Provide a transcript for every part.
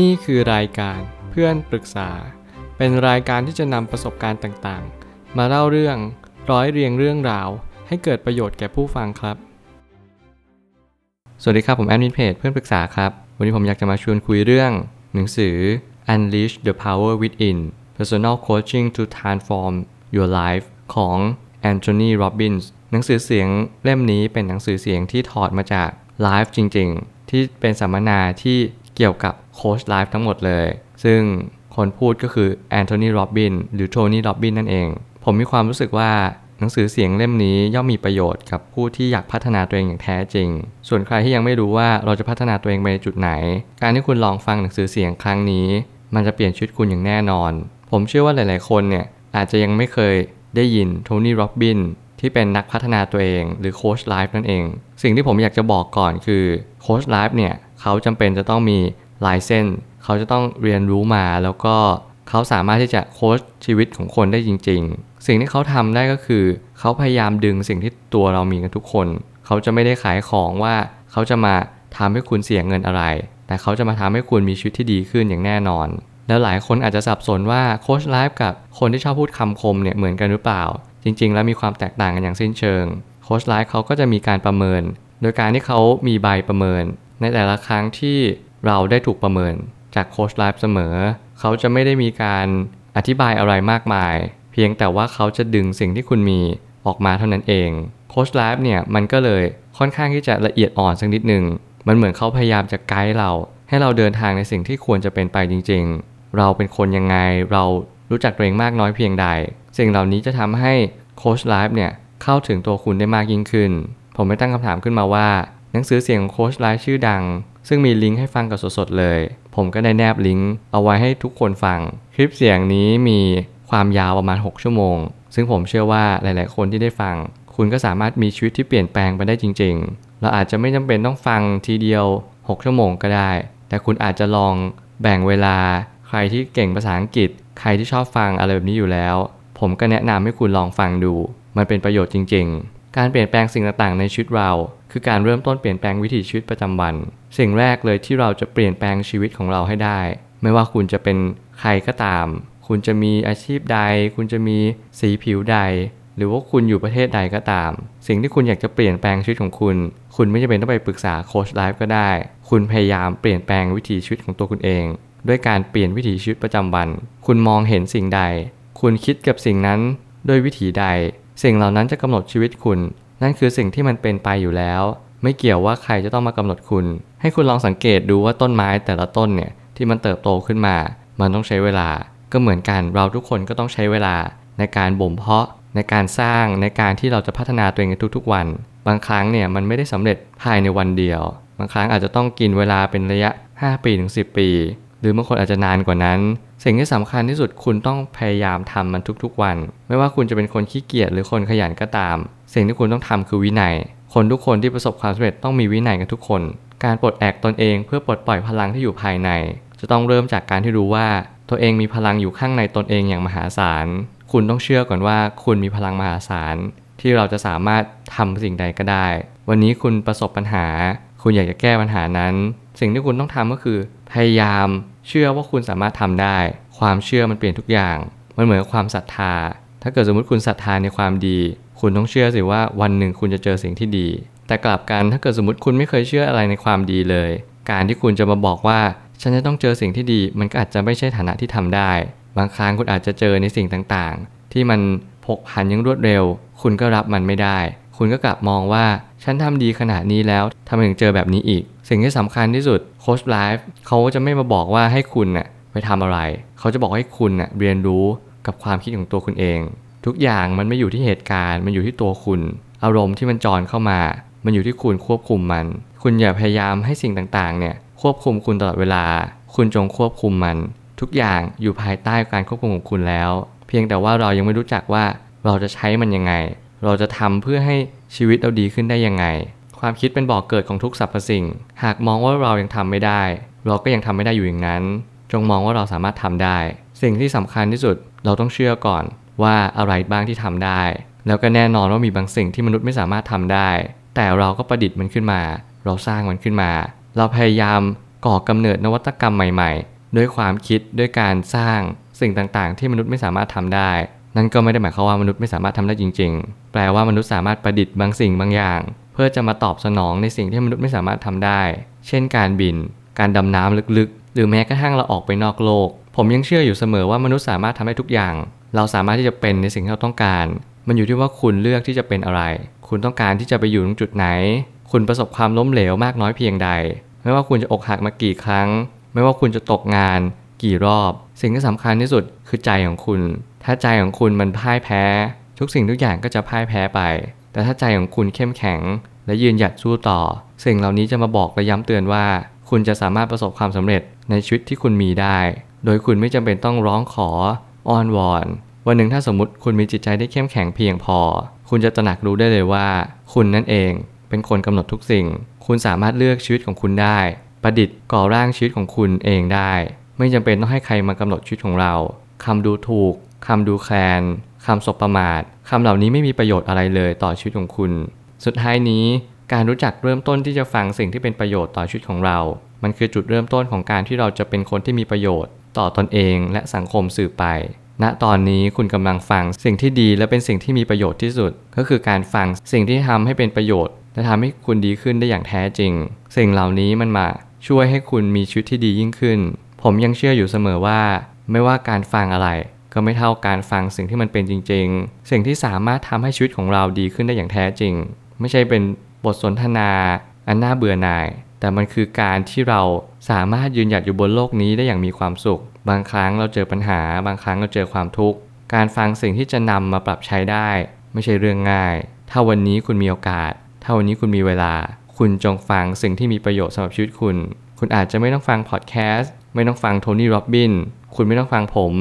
นี่คือรายการเพื่อนปรึกษา เป็นรายการที่จะนำประสบการณ์ต่างๆ มาเล่าเรื่องร้อยเรียงเรื่องราว ให้เกิดประโยชน์แก่ผู้ฟังครับ สวัสดีครับ ผมแอดมินเพจเพื่อนปรึกษาครับ วันนี้ผมอยากจะมาชวนคุยเรื่อง หนังสือ Unleash the Power Within Personal Coaching to Transform Your Life ของ Anthony Robbins หนังสือเสียงเล่มนี้เป็นหนังสือเสียงที่ถอดมาจากไลฟ์จริง ๆ ที่เป็นสัมมนาที่ เกี่ยวกับโค้ช life ทั้งหมดเลย ซึ่งคนพูดก็คือแอนโทนีโรบินหรือโทนี่โรบินนั่นเอง ผมมีความรู้สึกว่าหนังสือเสียงเล่มนี้ย่อมมีประโยชน์กับผู้ที่อยากพัฒนาตัวเองอย่างแท้จริง ส่วนใครที่ยังไม่รู้ว่าเราจะพัฒนาตัวเองไปในจุดไหน การที่คุณลองฟังหนังสือเสียงครั้งนี้ มันจะเปลี่ยนชีวิตคุณอย่างแน่นอน ผมเชื่อว่าหลาย ๆ คนเนี่ยอาจจะยังไม่เคยได้ยินโทนี่โรบินที่เป็นนักพัฒนาตัวเองหรือโค้ช life นั่นเอง สิ่งที่ผมอยากจะบอกก่อนคือโค้ช life เนี่ย เขาจำเป็นจะต้องมี license เขาจะต้องเรียนรู้มาแล้วก็เขาสามารถที่จะโค้ชชีวิตของคนได้จริง ๆ สิ่งที่เขาทำได้ก็คือ เขาพยายามดึงสิ่งที่ตัวเรามีกันทุกคน เขาจะไม่ได้ขายของว่าเขาจะมาทำให้คุณเสียเงินอะไร แต่เขาจะมาทำให้คุณมีชีวิตที่ดีขึ้นอย่างแน่นอน แล้วหลายคนอาจจะสับสนว่าโค้ช life กับคนที่ชอบพูดคำคมเนี่ยเหมือนกันหรือเปล่า จริง ๆ แล้วมีความแตกต่างกันอย่างสิ้นเชิงโค้ชไลฟ์เขาก็จะมีการประเมิน โดยการที่เขามีใบประเมิน ในแต่ละครั้งที่เราได้ถูกประเมินจากโค้ชไลฟ์เสมอ เขาจะไม่ได้มีการอธิบายอะไรมากมาย เพียงแต่ว่าเขาจะดึงสิ่งที่คุณมีออกมาเท่านั้นเองโค้ชไลฟ์เนี่ยมันก็เลยค่อนข้างที่จะละเอียดอ่อนสักนิดหนึ่งมันเหมือนเขาพยายามจะไกด์เรา ให้เราเดินทางในสิ่งที่ควรจะเป็นไปจริง ๆ เราเป็นคนยังไงเรารู้จักตัวเองมากน้อยเพียงใด สิ่งเหล่านี้จะทำให้โค้ช life เนี่ยเข้าถึงตัวคุณได้มากยิ่งขึ้น ผมไม่ตั้งคำถามขึ้นมาว่า หนังสือเสียงของโค้ช life ชื่อดัง ซึ่งมีลิงก์ให้ฟังกับสดๆเลย ผมก็ได้แนบลิงก์เอาไว้ให้ทุกคนฟัง คลิปเสียงนี้มีความยาวประมาณ 6 ชั่วโมง ซึ่งผมเชื่อว่าหลาย ๆ คนที่ได้ฟัง คุณก็สามารถมีชีวิตที่เปลี่ยนแปลงไปได้จริง ๆ เราอาจจะไม่จำเป็นต้องฟังทีเดียว 6 ชั่วโมงก็ได้ แต่คุณอาจจะลองแบ่งเวลา ใครที่เก่งภาษาอังกฤษ ใครที่ชอบฟังอะไรแบบนี้อยู่แล้ว ผมก็แนะนำให้คุณลองฟังดู มันเป็นประโยชน์จริง ๆ การเปลี่ยนแปลงสิ่งต่างๆในชีวิตเรา คือการเริ่มต้นเปลี่ยนแปลงวิถีชีวิตประจำวัน สิ่งแรกเลยที่เราจะเปลี่ยนแปลงชีวิตของเราให้ได้ ไม่ว่าคุณจะเป็นใครก็ตาม คุณจะมีอาชีพใด คุณจะมีสีผิวใด หรือว่าคุณอยู่ประเทศใดก็ตาม สิ่งที่คุณอยากจะเปลี่ยนแปลงชีวิตของคุณ คุณไม่จำเป็นต้องไปปรึกษาโค้ชไลฟ์ก็ได้ คุณพยายามเปลี่ยนแปลงวิถีชีวิตของตัวคุณเอง ด้วยการเปลี่ยนวิถีชีวิตประจำวัน คุณมองเห็นสิ่งใด คุณคิดกับสิ่งนั้นด้วยวิถีใด สิ่งเหล่านั้นจะกำหนดชีวิตคุณ นั่นคือสิ่งที่มันเป็นไปอยู่แล้ว ไม่เกี่ยวว่าใครจะต้องมากำหนดคุณ ให้คุณลองสังเกตดูว่าต้นไม้แต่ละต้นเนี่ยที่มันเติบโตขึ้นมา มันต้องใช้เวลา ก็เหมือนกันเราทุกคนก็ต้องใช้เวลาในการบ่มเพาะ ในการสร้างในการที่เราจะพัฒนาตัวเองทุกๆวัน บางครั้งเนี่ยมันไม่ได้สำเร็จภายในวันเดียว บางครั้งอาจจะต้องกินเวลาเป็นระยะ 5 ปีถึง10 ปี หรือบางคนอาจจะนานกว่านั้น สิ่งที่สำคัญที่สุดคุณต้องพยายามทำมันทุกๆวัน ไม่ว่าคุณจะเป็นคนขี้เกียจหรือคนขยันก็ตาม สิ่งที่คุณต้องทำคือวินัย คนทุกคนที่ประสบความสำเร็จต้องมีวินัยกันทุกคน การปลดแอกตนเองเพื่อปลดปล่อยพลังที่อยู่ภายใน จะต้องเริ่มจากการที่รู้ว่า ตัวเองมีพลังอยู่ข้างในตนเองอย่างมหาศาล คุณต้องเชื่อก่อนว่าคุณมีพลังมหาศาลที่เราจะสามารถทำสิ่งใดก็ได้ วันนี้คุณประสบปัญหา คุณอยากจะแก้ปัญหานั้น สิ่งที่คุณต้องทำก็คือพยายาม เชื่อว่าคุณสามารถทำได้ ความเชื่อมันเปลี่ยนทุกอย่าง มันเหมือนกับความศรัทธา ถ้าเกิดสมมติคุณศรัทธาในความดี คุณต้องเชื่อสิว่าวันหนึ่งคุณจะเจอสิ่งที่ดี แต่กลับกันถ้าเกิดสมมติคุณไม่เคยเชื่ออะไรในความดีเลย การที่คุณจะมาบอกว่า ฉันจะต้องเจอสิ่งที่ดี มันก็อาจจะไม่ใช่ฐานะที่ทำได้ บางครั้งคุณอาจจะเจอในสิ่งต่างๆ ที่มันผกผันยังรวดเร็ว คุณก็รับมันไม่ได้ คุณก็กลับมองว่าฉันทำดีขนาดนี้แล้วทำไมถึงเจอแบบนี้อีก สิ่งที่สำคัญที่สุดโค้ชไลฟ์เขาจะไม่มาบอกว่าให้คุณน่ะไปทำอะไร เขาจะบอกให้คุณน่ะเรียนรู้กับความคิดของตัวคุณเอง ทุกอย่างมันไม่อยู่ที่เหตุการณ์ มันอยู่ที่ตัวคุณ อารมณ์ที่มันจรเข้ามา มันอยู่ที่คุณควบคุมมัน คุณอย่าพยายามให้สิ่งต่างๆเนี่ยควบคุมคุณตลอดเวลา คุณจงควบคุมมัน ทุกอย่างอยู่ภายใต้การควบคุมของคุณแล้ว เพียงแต่ว่าเรายังไม่รู้จักว่าเราจะใช้มันยังไง เราจะทำเพื่อให้ชีวิตเราดีขึ้นได้ยังไง ความคิดเป็นบ่อกเกิดของทุกสรรพสิ่ง หากมองว่าเรายังทำไม่ได้ เราก็ยังทำไม่ได้อยู่อย่างนั้น จงมองว่าเราสามารถทำได้ สิ่งที่สำคัญที่สุดเราต้องเชื่อก่อนว่าอะไรบ้างที่ทำได้ แล้วก็แน่นอนว่ามีบางสิ่งที่มนุษย์ไม่สามารถทำได้ แต่เราก็ประดิษฐ์มันขึ้นมา เราสร้างมันขึ้นมา เราพยายามก่อกำเนิดนวัตกรรมใหม่ ๆ ด้วยความคิดด้วยการสร้างสิ่งต่างๆ ที่มนุษย์ไม่สามารถทำได้ นั่นก็ไม่ได้หมายความว่ามนุษย์ไม่สามารถทำได้จริง ๆ แปลว่ามนุษย์สามารถประดิษฐ์บางสิ่งบางอย่าง เพื่อจะมาตอบสนองในสิ่งที่มนุษย์ไม่สามารถทำได้ เช่นการบิน การดำน้ำลึกๆ หรือแม้กระทั่งเราออกไปนอกโลก ผมยังเชื่ออยู่เสมอว่ามนุษย์สามารถทำได้ทุกอย่าง เราสามารถที่จะเป็นในสิ่งที่เราต้องการ มันอยู่ที่ว่าคุณเลือกที่จะเป็นอะไร คุณต้องการที่จะไปอยู่ตรงจุดไหน คุณประสบความล้มเหลวมากน้อยเพียงใด ไม่ว่าคุณจะอกหักมากี่ครั้ง ไม่ว่าคุณจะตกงาน กี่รอบ สิ่งที่สำคัญที่สุดคือใจของคุณ ถ้าใจของคุณมันพ่ายแพ้ ทุกสิ่งทุกอย่างก็จะพ่ายแพ้ไป แต่ถ้าใจของคุณเข้มแข็ง และยืนหยัดสู้ต่อ สิ่งเหล่านี้จะมาบอกและย้ำเตือนว่า คุณจะสามารถประสบความสำเร็จในชีวิตที่คุณมีได้ โดยคุณไม่จำเป็นต้องร้องขออ้อนวอน วันหนึ่งถ้าสมมติคุณมีจิตใจที่เข้มแข็งเพียงพอ คุณจะตระหนักรู้ได้เลยว่า คุณนั่นเองเป็นคนกำหนดทุกสิ่ง คุณสามารถเลือกชีวิตของคุณได้ ประดิษฐ์ก่อร่างชีวิตของคุณเองได้ ไม่จำเป็นต้องให้ใครมากำหนดชีวิตของเราคำดูถูก คำดูแคลนคำสบประมาทคำเหล่านี้ไม่มีประโยชน์อะไรเลยต่อชีวิตของคุณ สุดท้ายนี้การรู้จักเริ่มต้นที่จะฟังสิ่งที่เป็นประโยชน์ต่อชีวิตของเรา มันคือจุดเริ่มต้นของการที่เราจะเป็นคนที่มีประโยชน์ ต่อตอนเองและสังคมสื่อไป ณ ตอนนี้คุณกำลังฟังสิ่งที่ดีและเป็นสิ่งที่มีประโยชน์ที่สุด ก็คือการฟังสิ่งที่ทำให้เป็นประโยชน์ และทำให้คุณดีขึ้นได้อย่างแท้จริง สิ่งเหล่านี้มันมาช่วยให้คุณมีชีวิตที่ดียิ่งขึ้น ผมยังเชื่ออยู่เสมอว่า ไม่ว่าการฟังอะไร ก็ไม่เท่าการฟังสิ่งที่มันเป็นจริง ๆ สิ่งที่สามารถทำให้ชีวิตของเราดีขึ้นได้อย่างแท้จริง ไม่ใช่เป็นบทสนทนา อันน่าเบื่อหน่าย แต่มันคือการที่เราสามารถยืนหยัดอยู่บนโลกนี้ได้อย่างมีความสุข บางครั้งเราเจอปัญหา บางครั้งเราเจอความทุกข์ การฟังสิ่งที่จะนำมาปรับใช้ได้ ไม่ใช่เรื่องง่าย ถ้าวันนี้คุณมีโอกาส ถ้าวันนี้คุณมีเวลา คุณจงฟังสิ่งที่มีประโยชน์สำหรับชีวิตคุณ คุณอาจจะไม่ต้องฟังพอดแคสต์ ไม่ต้องฟังโทนี่ โรบบิน คุณไม่ต้องฟังผม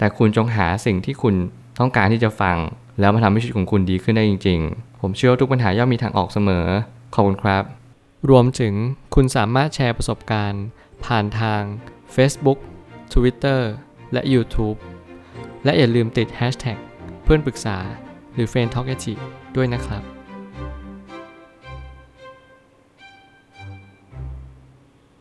แต่คุณจงหาสิ่งที่คุณต้องการที่จะฟัง แล้วมาทำให้ชีวิตของคุณดีขึ้นได้จริง ๆ ผมเชื่อว่าทุกปัญหาย่อมมีทางออกเสมอ ขอบคุณครับ รวมถึงคุณสามารถแชร์ประสบการณ์ ผ่านทาง Facebook Twitter และ YouTube และอย่าลืมติด Hashtag เพื่อนปรึกษาหรือ f r ร e n d Talk ด้วยนะครับ